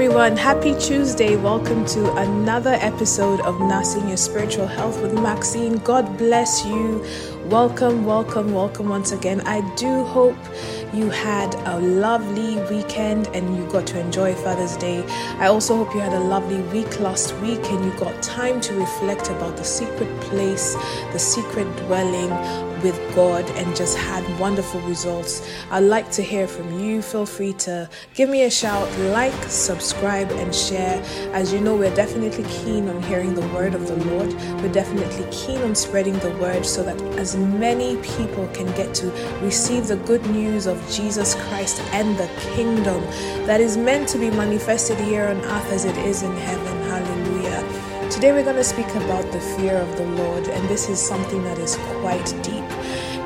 everyone. Happy Tuesday. Welcome to another episode of Nursing Your Spiritual Health with Maxine. God bless you. Welcome, welcome, welcome once again. I do hope you had a lovely weekend and you got to enjoy Father's Day. I also hope you had a lovely week last week and you got time to reflect about the secret place, the secret dwelling with God and just had wonderful results. I'd like to hear from you. Feel free to give me a shout, like, subscribe, and share. As you know, we're definitely keen on hearing the word of the Lord. We're definitely keen on spreading the word so that as many people can get to receive the good news of Jesus Christ and the kingdom that is meant to be manifested here on earth as it is in heaven. Today we're going to speak about the fear of the Lord, and this is something that is quite deep.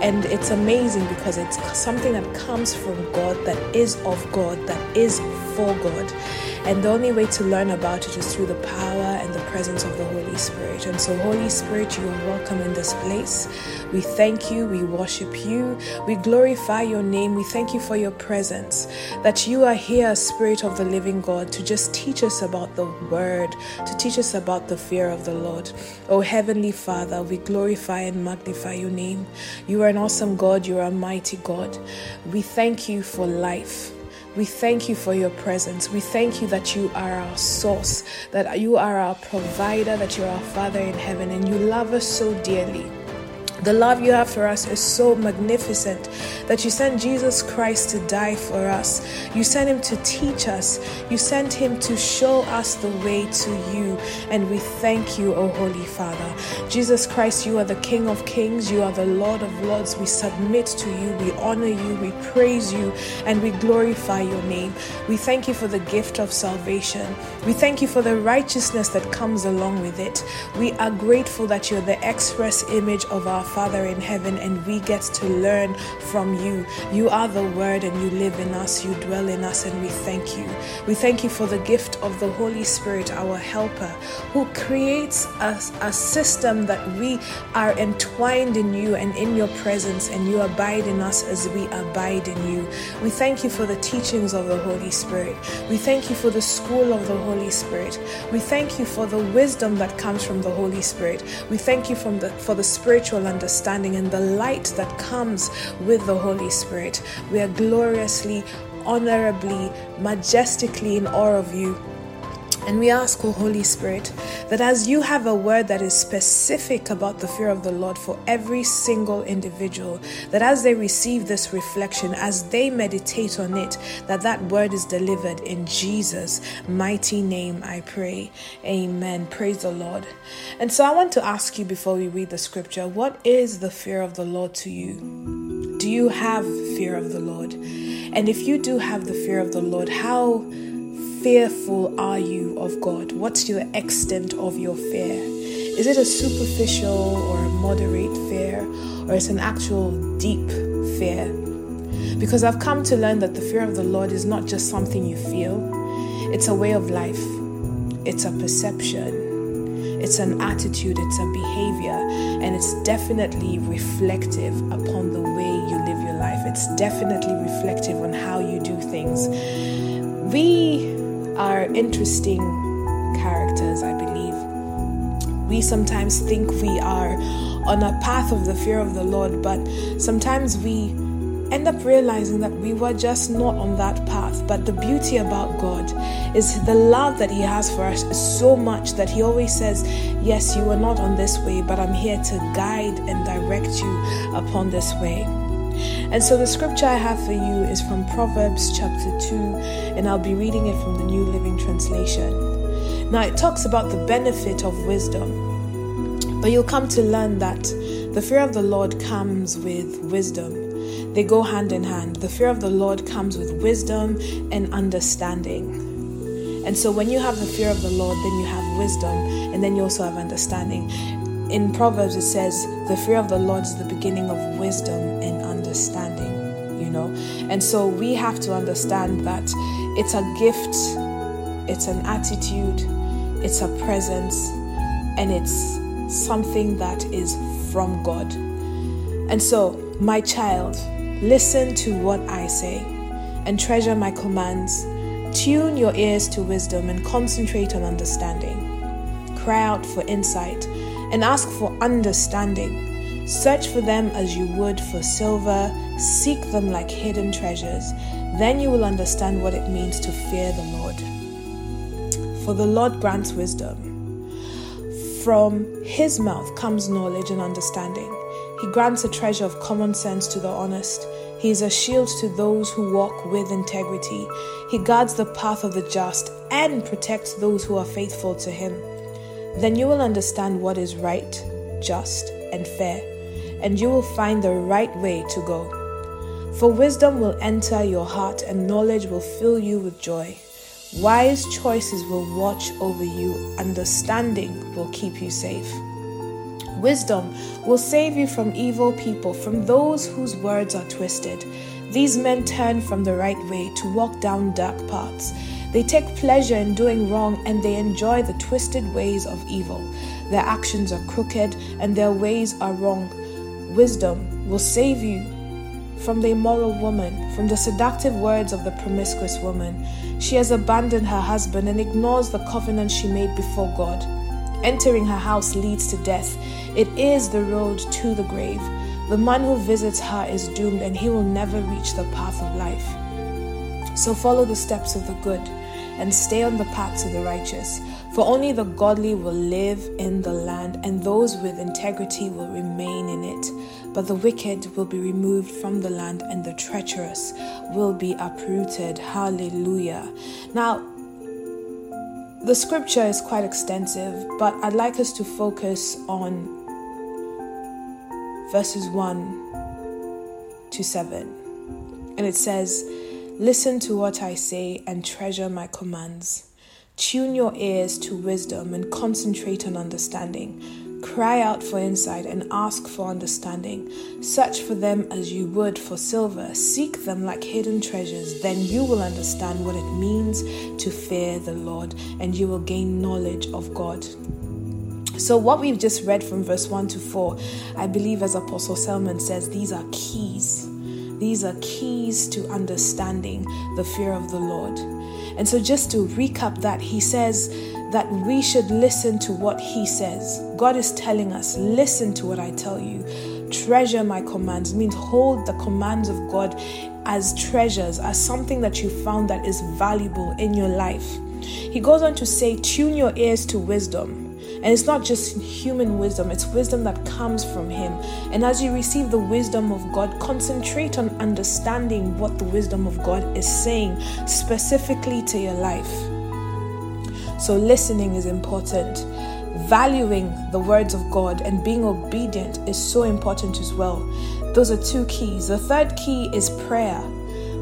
And it's amazing because it's something that comes from God, that is of God, that is for God. And the only way to learn about it is through the power and the presence of the Holy Spirit. And so, Holy Spirit, you are welcome in this place. We thank you, we worship you, we glorify your name. We thank you for your presence, that you are here, Spirit of the living God, to just teach us about the word, to teach us about the fear of the Lord. Oh, Heavenly Father, we glorify and magnify your name. You are an awesome God, you are a mighty God. We thank you for life. We thank you for your presence. We thank you that you are our source, that you are our provider, that you are our Father in heaven, and you love us so dearly. The love you have for us is so magnificent that you sent Jesus Christ to die for us. You sent him to teach us. You sent him to show us the way to you. And we thank you, O Holy Father. Jesus Christ, you are the King of Kings. You are the Lord of Lords. We submit to you. We honor you. We praise you. And we glorify your name. We thank you for the gift of salvation. We thank you for the righteousness that comes along with it. We are grateful that you're the express image of our Father in heaven, and we get to learn from you. You are the Word, and you live in us, you dwell in us, and we thank you. We thank you for the gift of the Holy Spirit, our helper, who creates us a system that we are entwined in you and in your presence, and you abide in us as we abide in you. We thank you for the teachings of the Holy Spirit. We thank you for the school of the Holy Spirit. We thank you for the wisdom that comes from the Holy Spirit. We thank you from the, for the spiritual understanding understanding and the light that comes with the Holy Spirit. We are gloriously, honorably, majestically in awe of you. And we ask, O Holy Spirit, that as you have a word that is specific about the fear of the Lord for every single individual, that as they receive this reflection, as they meditate on it, that that word is delivered in Jesus' mighty name, I pray. Amen. Praise the Lord. And so I want to ask you before we read the scripture, what is the fear of the Lord to you? Do you have fear of the Lord? And if you do have the fear of the Lord, how fearful are you of God? What's your extent of your fear? Is it a superficial or a moderate fear, or is it an actual deep fear? Because I've come to learn that the fear of the Lord is not just something you feel, it's a way of life, it's a perception, it's an attitude, it's a behavior, and it's definitely reflective upon the way you live your life. It's definitely reflective on how you do things. We are interesting characters, I believe. We sometimes think we are on a path of the fear of the Lord, but sometimes we end up realizing that we were just not on that path. But the beauty about God is the love that He has for us is so much that He always says, Yes, you are not on this way, but I'm here to guide and direct you upon this way. And so the scripture I have for you is from Proverbs chapter 2, and I'll be reading it from the New Living Translation. Now, it talks about the benefit of wisdom, but you'll come to learn that the fear of the Lord comes with wisdom. They go hand in hand. The fear of the Lord comes with wisdom and understanding. And so, when you have the fear of the Lord, then you have wisdom, and then you also have understanding. In Proverbs, it says, The fear of the Lord is the beginning of wisdom and understanding, you know. And so we have to understand that it's a gift, it's an attitude, it's a presence, and it's something that is from God. And so, my child, listen to what I say and treasure my commands. Tune your ears to wisdom and concentrate on understanding. Cry out for insight and ask for understanding. Search for them as you would for silver, seek them like hidden treasures. Then you will understand what it means to fear the Lord. For the Lord grants wisdom. From his mouth comes knowledge and understanding. He grants a treasure of common sense to the honest. He is a shield to those who walk with integrity. He guards the path of the just and protects those who are faithful to him. Then you will understand what is right, just, and fair, and you will find the right way to go. For wisdom will enter your heart, and knowledge will fill you with joy. Wise choices will watch over you, understanding will keep you safe. Wisdom will save you from evil people, from those whose words are twisted. These men turn from the right way to walk down dark paths. They take pleasure in doing wrong and they enjoy the twisted ways of evil. Their actions are crooked and their ways are wrong. Wisdom will save you from the immoral woman, from the seductive words of the promiscuous woman. She has abandoned her husband and ignores the covenant she made before God. Entering her house leads to death. It is the road to the grave. The man who visits her is doomed and he will never reach the path of life. So follow the steps of the good and stay on the paths of the righteous. For only the godly will live in the land, and those with integrity will remain in it. But the wicked will be removed from the land, and the treacherous will be uprooted. Hallelujah. Now, the scripture is quite extensive, but I'd like us to focus on verses 1 to 7. And it says, Listen to what I say and treasure my commands. Tune your ears to wisdom and concentrate on understanding. Cry out for insight and ask for understanding. Search for them as you would for silver. Seek them like hidden treasures. Then you will understand what it means to fear the Lord and you will gain knowledge of God. So, what we've just read from verse 1 to 4, I believe, as Apostle Selman says, these are keys. These are keys to understanding the fear of the Lord. And so, just to recap that, he says that we should listen to what he says. God is telling us, listen to what I tell you. Treasure my commands means hold the commands of God as treasures, as something that you found that is valuable in your life. He goes on to say, tune your ears to wisdom. And it's not just human wisdom, it's wisdom that comes from Him. And as you receive the wisdom of God, concentrate on understanding what the wisdom of God is saying specifically to your life. So, listening is important. Valuing the words of God and being obedient is so important as well. Those are two keys. The third key is prayer.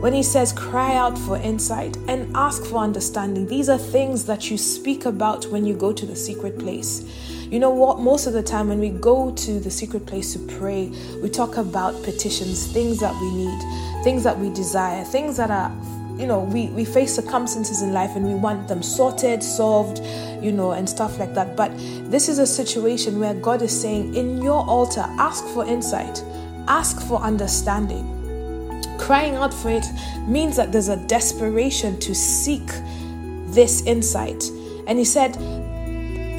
When he says, cry out for insight and ask for understanding, these are things that you speak about when you go to the secret place. You know what? Most of the time, when we go to the secret place to pray, we talk about petitions, things that we need, things that we desire, things that are you know we, we face circumstances in life and we want them sorted solved you know and stuff like that but this is a situation where god is saying in your altar ask for insight ask for understanding crying out for it means that there's a desperation to seek this insight. And he said,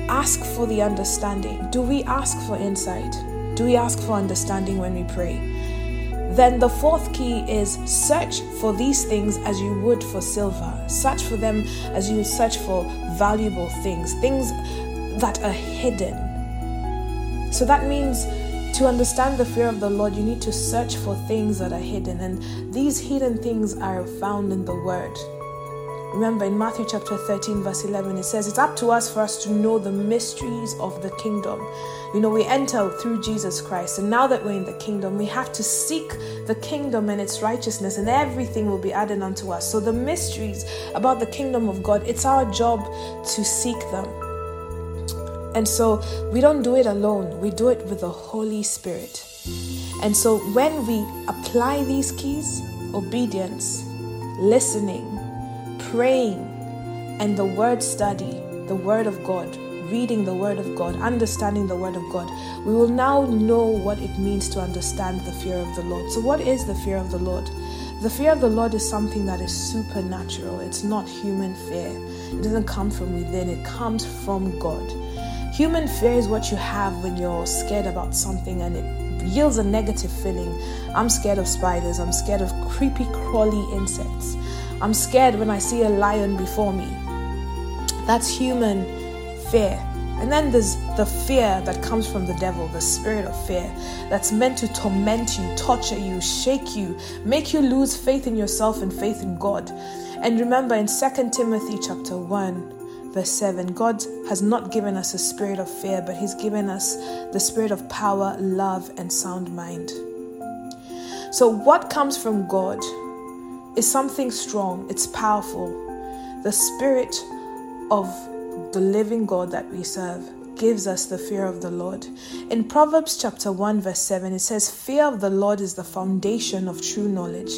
Ask for the understanding. Do we ask for insight? Do we ask for understanding when we pray? Then the fourth key is search for these things as you would for silver. Search for them as you search for valuable things, things that are hidden. So that means to understand the fear of the Lord, you need to search for things that are hidden, and these hidden things are found in the Word. Remember in Matthew chapter 13, verse 11, it says, It's up to us for us to know the mysteries of the kingdom. You know, we enter through Jesus Christ, and now that we're in the kingdom, we have to seek the kingdom and its righteousness, and everything will be added unto us. So, the mysteries about the kingdom of God, it's our job to seek them. And so we don't do it alone, we do it with the Holy Spirit. And so when we apply these keys obedience, listening, praying, and the word study, the word of God, reading the word of God, understanding the word of God, we will now know what it means to understand the fear of the Lord. So, what is the fear of the Lord? The fear of the Lord is something that is supernatural. It's not human fear. It doesn't come from within, it comes from God. Human fear is what you have when you're scared about something and it yields a negative feeling. I'm scared of spiders, I'm scared of creepy, crawly insects. I'm scared when I see a lion before me. That's human fear. And then there's the fear that comes from the devil, the spirit of fear, that's meant to torment you, torture you, shake you, make you lose faith in yourself and faith in God. And remember in 2 Timothy chapter 1, verse 7, God has not given us a spirit of fear, but He's given us the spirit of power, love, and sound mind. So, what comes from God is something strong, it's powerful. The spirit of the living God that we serve gives us the fear of the Lord. In Proverbs chapter 1 verse 7 it says fear of the Lord is the foundation of true knowledge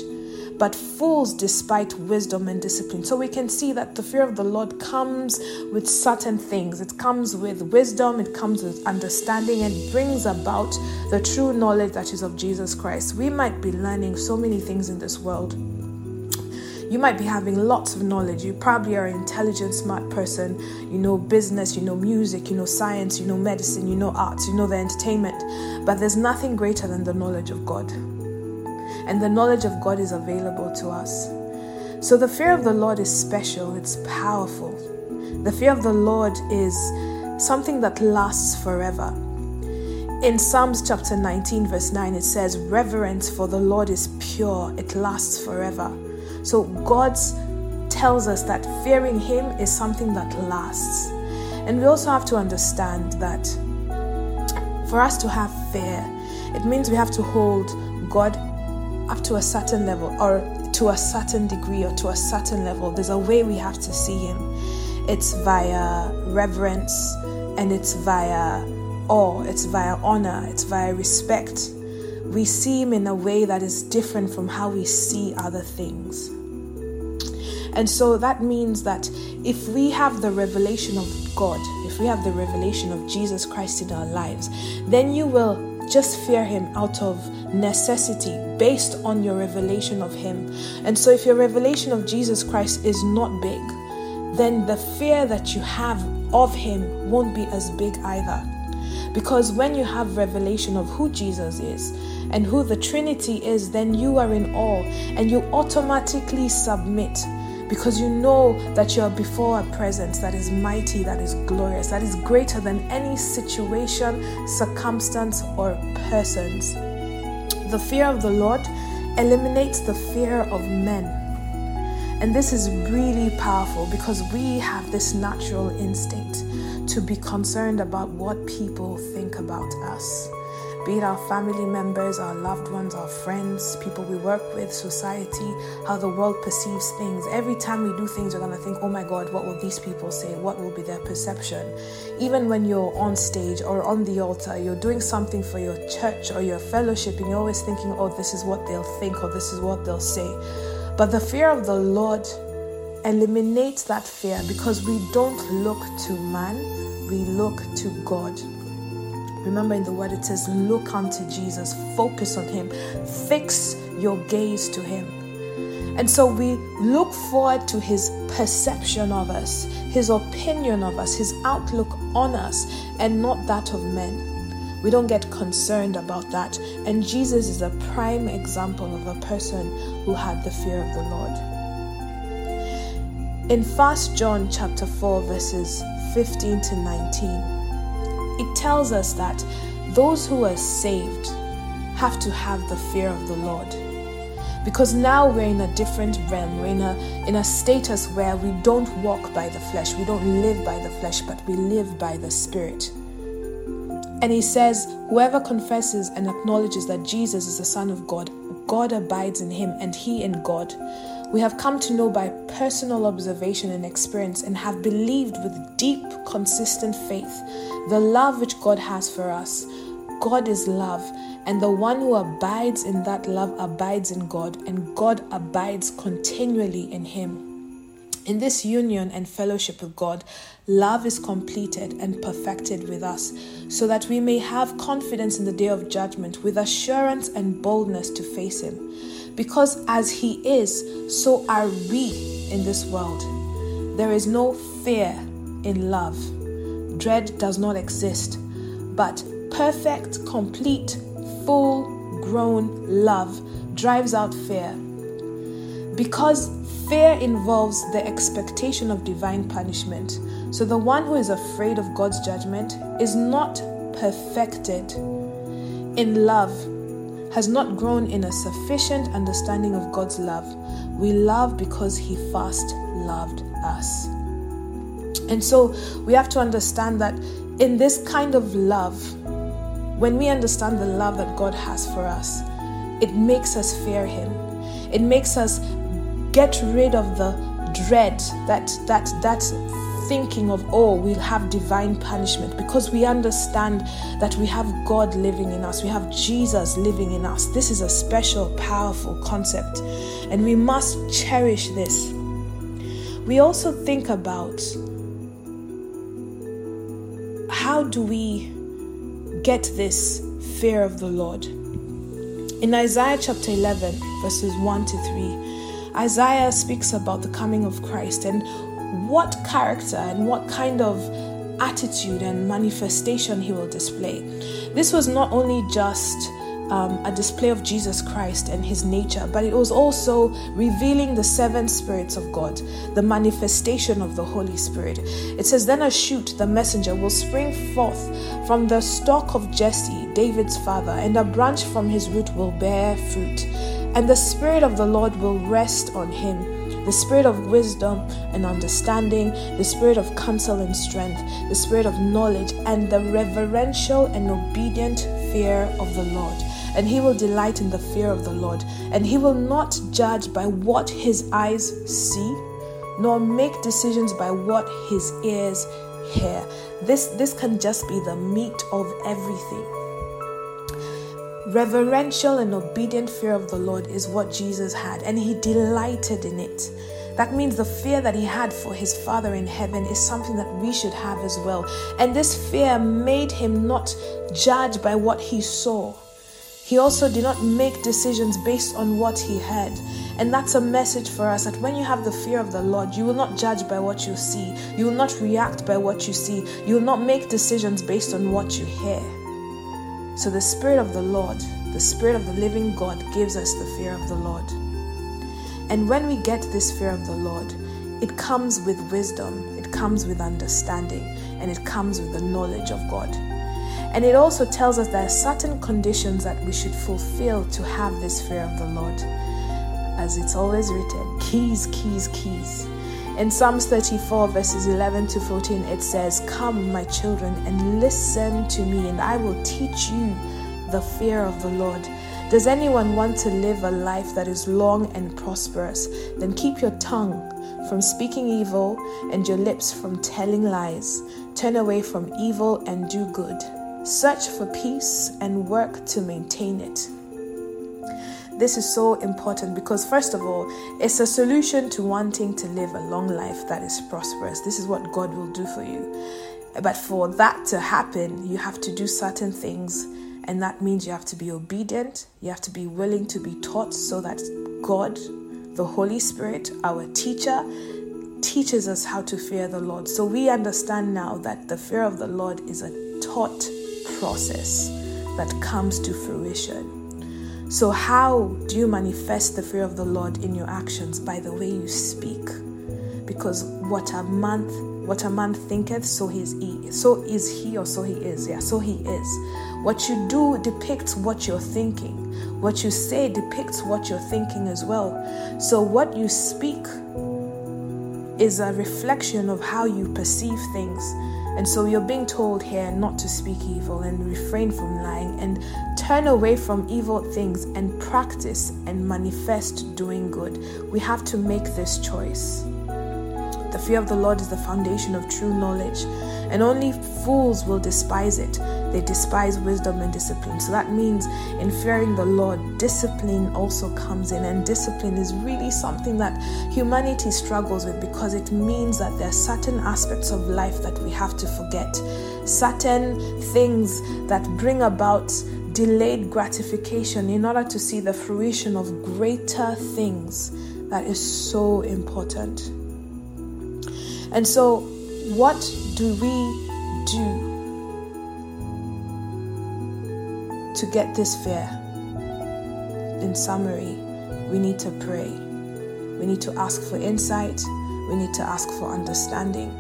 but fools despite wisdom and discipline. So we can see that the fear of the Lord comes with certain things. It comes with wisdom, it comes with understanding, and brings about the true knowledge that is of Jesus Christ. We might be learning so many things in this world you might be having lots of knowledge. You probably are an intelligent, smart person. You know business, you know music, you know science, you know medicine, you know arts, you know the entertainment. But there's nothing greater than the knowledge of God. And the knowledge of God is available to us. So the fear of the Lord is special, it's powerful. The fear of the Lord is something that lasts forever. In Psalms chapter 19, verse 9, it says, Reverence for the Lord is pure, it lasts forever. So God tells us that fearing Him is something that lasts. And we also have to understand that for us to have fear, it means we have to hold God up to a certain level or to a certain degree or to a certain level. There's a way we have to see Him. It's via reverence and it's via awe, it's via honor, it's via respect. We see Him in a way that is different from how we see other things. And so that means that if we have the revelation of God, if we have the revelation of Jesus Christ in our lives, then you will just fear Him out of necessity based on your revelation of Him. And so if your revelation of Jesus Christ is not big, then the fear that you have of Him won't be as big either. Because when you have revelation of who Jesus is and who the Trinity is, then you are in awe and you automatically submit because you know that you are before a presence that is mighty, that is glorious, that is greater than any situation, circumstance, or persons. The fear of the Lord eliminates the fear of men. And this is really powerful because we have this natural instinct to be concerned about what people think about us be it our family members, our loved ones, our friends, people we work with, society, how the world perceives things. Every time we do things, we're going to think, oh my God, what will these people say? What will be their perception? Even when you're on stage or on the altar, you're doing something for your church or your fellowship, and you're always thinking, oh, this is what they'll think or this is what they'll say. But the fear of the Lord eliminates that fear because we don't look to man, we look to God. Remember in the word it says, Look unto Jesus, focus on Him, fix your gaze to Him. And so we look forward to His perception of us, His opinion of us, His outlook on us, and not that of men. We don't get concerned about that. And Jesus is a prime example of a person who had the fear of the Lord. In 1 John chapter 4 verses 15 to 19, it tells us that those who are saved have to have the fear of the Lord. Because now we're in a different realm, we're in a, in a status where we don't walk by the flesh, we don't live by the flesh, but we live by the Spirit. And he says, Whoever confesses and acknowledges that Jesus is the Son of God, God abides in him and he in God. We have come to know by personal observation and experience and have believed with deep, consistent faith the love which God has for us. God is love, and the one who abides in that love abides in God, and God abides continually in him. In this union and fellowship with God, love is completed and perfected with us, so that we may have confidence in the day of judgment with assurance and boldness to face Him. Because as He is, so are we in this world. There is no fear in love. Dread does not exist, but perfect, complete, full grown love drives out fear. Because fear involves the expectation of divine punishment. So the one who is afraid of God's judgment is not perfected in love, has not grown in a sufficient understanding of God's love. We love because He first loved us. And so we have to understand that in this kind of love, when we understand the love that God has for us, it makes us fear Him. It makes us get rid of the dread that that that thinking of oh we'll have divine punishment because we understand that we have God living in us we have Jesus living in us. This is a special powerful concept. And we must cherish this. We also think about how do we get this fear of the Lord. In Isaiah chapter 11 verses 1 to 3 Isaiah speaks about the coming of Christ and what character and what kind of attitude and manifestation he will display. This was not only just um, a display of Jesus Christ and his nature, but it was also revealing the seven spirits of God, the manifestation of the Holy Spirit. It says, Then a shoot, the messenger, will spring forth from the stock of Jesse, David's father, and a branch from his root will bear fruit. And the Spirit of the Lord will rest on him the spirit of wisdom and understanding, the spirit of counsel and strength, the spirit of knowledge, and the reverential and obedient fear of the Lord. And he will delight in the fear of the Lord. And he will not judge by what his eyes see, nor make decisions by what his ears hear. This, this can just be the meat of everything. Reverential and obedient fear of the Lord is what Jesus had, and he delighted in it. That means the fear that he had for his Father in heaven is something that we should have as well. And this fear made him not judge by what he saw. He also did not make decisions based on what he heard. And that's a message for us that when you have the fear of the Lord, you will not judge by what you see. You will not react by what you see. You will not make decisions based on what you hear. So the Spirit of the Lord, the Spirit of the living God, gives us the fear of the Lord. And when we get this fear of the Lord, it comes with wisdom, it comes with understanding, and it comes with the knowledge of God. And it also tells us there are certain conditions that we should fulfill to have this fear of the Lord. As it's always written, keys, keys, keys. In Psalms 34, verses 11 to 14, it says, Come, my children, and listen to me, and I will teach you the fear of the Lord. Does anyone want to live a life that is long and prosperous? Then keep your tongue from speaking evil and your lips from telling lies. Turn away from evil and do good. Search for peace and work to maintain it. This is so important because, first of all, it's a solution to wanting to live a long life that is prosperous. This is what God will do for you. But for that to happen, you have to do certain things, and that means you have to be obedient, you have to be willing to be taught so that God, the Holy Spirit, our teacher, teaches us how to fear the Lord. So we understand now that the fear of the Lord is a taught process that comes to fruition. So, how do you manifest the fear of the Lord in your actions? By the way you speak. Because what a man what a man thinketh, so is he. So is he or so he is. Yeah, so he is. What you do depicts what you're thinking. What you say depicts what you're thinking as well. So what you speak is a reflection of how you perceive things. And so you're being told here not to speak evil and refrain from lying and turn away from evil things and practice and manifest doing good. We have to make this choice. The fear of the Lord is the foundation of true knowledge, and only fools will despise it. They despise wisdom and discipline. So that means in fearing the Lord, discipline also comes in. And discipline is really something that humanity struggles with because it means that there are certain aspects of life that we have to forget, certain things that bring about delayed gratification in order to see the fruition of greater things that is so important. And so, what do we do to get this fear? In summary, we need to pray. We need to ask for insight. We need to ask for understanding.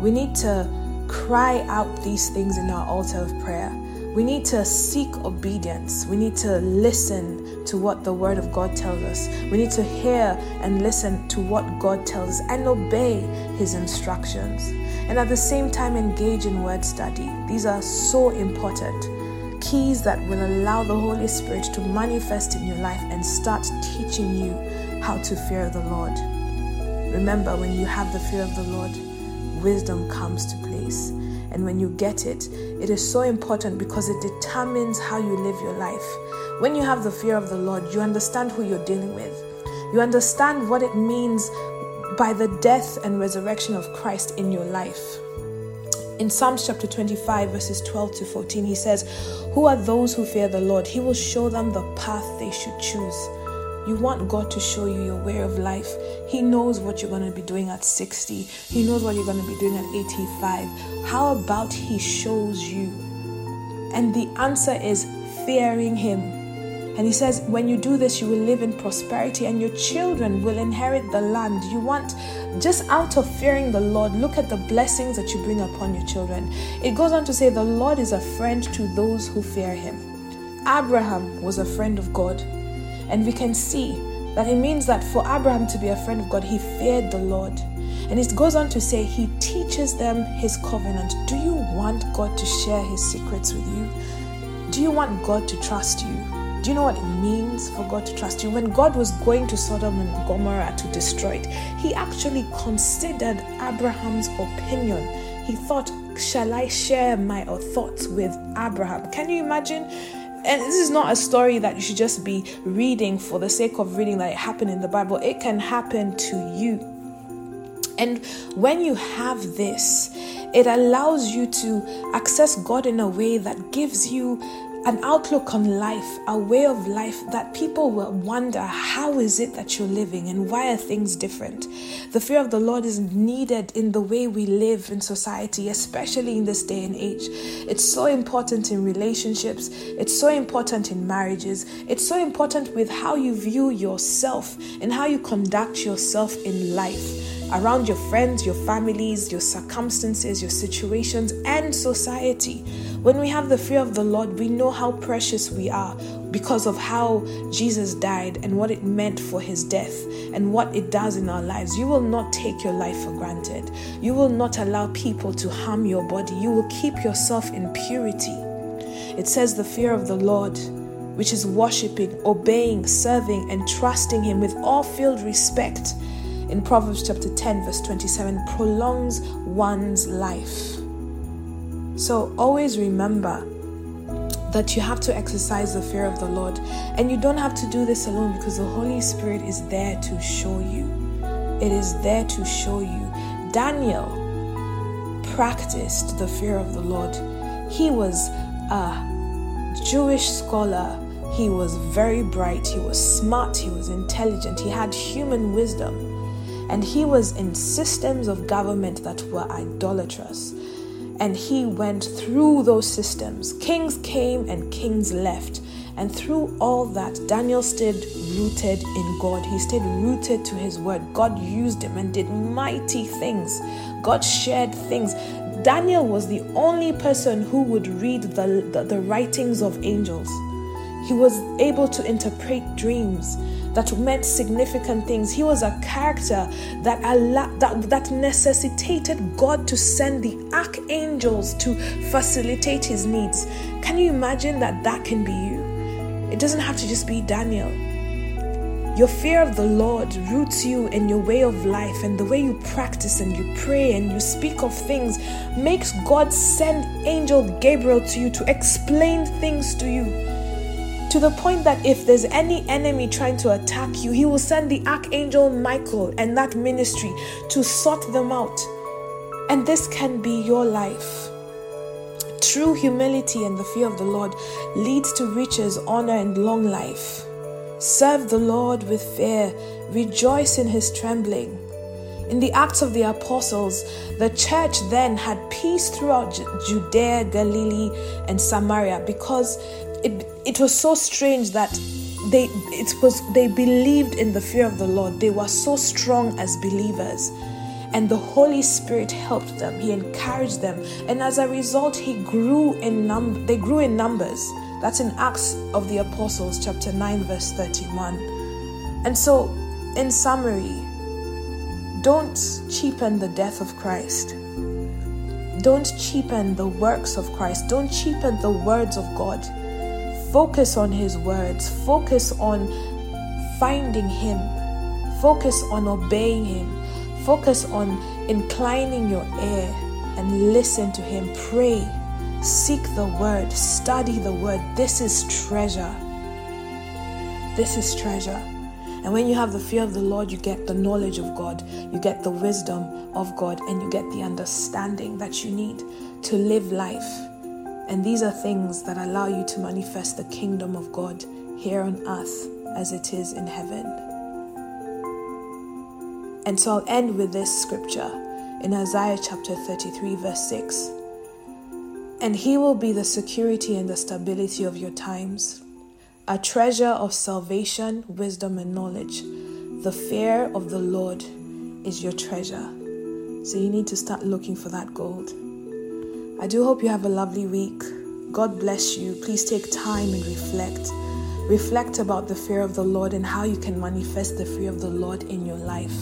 We need to cry out these things in our altar of prayer. We need to seek obedience. We need to listen to what the Word of God tells us. We need to hear and listen to what God tells us and obey His instructions. And at the same time, engage in word study. These are so important. Keys that will allow the Holy Spirit to manifest in your life and start teaching you how to fear the Lord. Remember, when you have the fear of the Lord, wisdom comes to place. And when you get it, it is so important because it determines how you live your life. When you have the fear of the Lord, you understand who you're dealing with. You understand what it means by the death and resurrection of Christ in your life. In Psalms chapter 25, verses 12 to 14, he says, Who are those who fear the Lord? He will show them the path they should choose. You want God to show you your way of life. He knows what you're going to be doing at 60. He knows what you're going to be doing at 85. How about He shows you? And the answer is fearing Him. And He says, when you do this, you will live in prosperity and your children will inherit the land. You want, just out of fearing the Lord, look at the blessings that you bring upon your children. It goes on to say, the Lord is a friend to those who fear Him. Abraham was a friend of God. And we can see that it means that for Abraham to be a friend of God, he feared the Lord. And it goes on to say, He teaches them His covenant. Do you want God to share His secrets with you? Do you want God to trust you? Do you know what it means for God to trust you? When God was going to Sodom and Gomorrah to destroy it, He actually considered Abraham's opinion. He thought, Shall I share my thoughts with Abraham? Can you imagine? And this is not a story that you should just be reading for the sake of reading that it happened in the Bible. It can happen to you. And when you have this, it allows you to access God in a way that gives you an outlook on life, a way of life that people will wonder how is it that you're living and why are things different? The fear of the Lord is needed in the way we live in society, especially in this day and age. It's so important in relationships, it's so important in marriages, it's so important with how you view yourself and how you conduct yourself in life around your friends, your families, your circumstances, your situations, and society. When we have the fear of the Lord, we know how precious we are because of how Jesus died and what it meant for his death and what it does in our lives. You will not take your life for granted. You will not allow people to harm your body. You will keep yourself in purity. It says the fear of the Lord which is worshiping, obeying, serving, and trusting Him with all filled respect in Proverbs chapter 10, verse 27, prolongs one's life. So always remember that you have to exercise the fear of the Lord. And you don't have to do this alone because the Holy Spirit is there to show you. It is there to show you. Daniel practiced the fear of the Lord. He was a Jewish scholar. He was very bright. He was smart. He was intelligent. He had human wisdom and he was in systems of government that were idolatrous. And he went through those systems. Kings came and kings left. And through all that, Daniel stayed rooted in God. He stayed rooted to his word. God used him and did mighty things. God shared things. Daniel was the only person who would read the, the, the writings of angels. He was able to interpret dreams that meant significant things. He was a character that, that, that necessitated God to send the archangels to facilitate his needs. Can you imagine that that can be you? It doesn't have to just be Daniel. Your fear of the Lord roots you in your way of life, and the way you practice and you pray and you speak of things makes God send angel Gabriel to you to explain things to you to the point that if there's any enemy trying to attack you, he will send the archangel Michael and that ministry to sort them out. And this can be your life. True humility and the fear of the Lord leads to riches, honor, and long life. Serve the Lord with fear, rejoice in his trembling. In the Acts of the Apostles, the church then had peace throughout Judea, Galilee, and Samaria because it, it was so strange that they it was they believed in the fear of the Lord. They were so strong as believers. And the Holy Spirit helped them. He encouraged them. And as a result, he grew in num they grew in numbers. That's in Acts of the Apostles, chapter 9, verse 31. And so, in summary, don't cheapen the death of Christ. Don't cheapen the works of Christ. Don't cheapen the words of God. Focus on His words. Focus on finding Him. Focus on obeying Him. Focus on inclining your ear and listen to Him. Pray. Seek the Word. Study the Word. This is treasure. This is treasure. And when you have the fear of the Lord, you get the knowledge of God, you get the wisdom of God, and you get the understanding that you need to live life. And these are things that allow you to manifest the kingdom of God here on earth as it is in heaven. And so I'll end with this scripture in Isaiah chapter 33, verse 6. And he will be the security and the stability of your times a treasure of salvation, wisdom, and knowledge. The fear of the Lord is your treasure. So you need to start looking for that gold. I do hope you have a lovely week. God bless you. Please take time and reflect. Reflect about the fear of the Lord and how you can manifest the fear of the Lord in your life.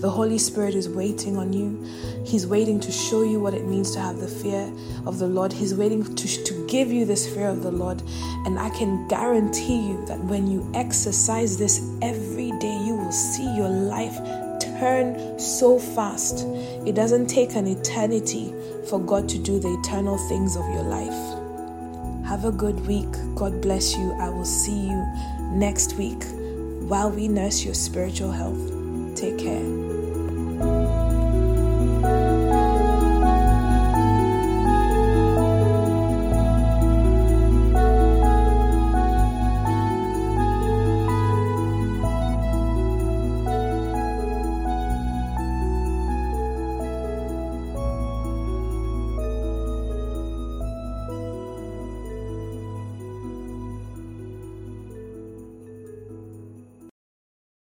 The Holy Spirit is waiting on you. He's waiting to show you what it means to have the fear of the Lord. He's waiting to, to give you this fear of the Lord. And I can guarantee you that when you exercise this every day, you will see your life turn so fast. It doesn't take an eternity for God to do the eternal things of your life. Have a good week. God bless you. I will see you next week while we nurse your spiritual health. Take care.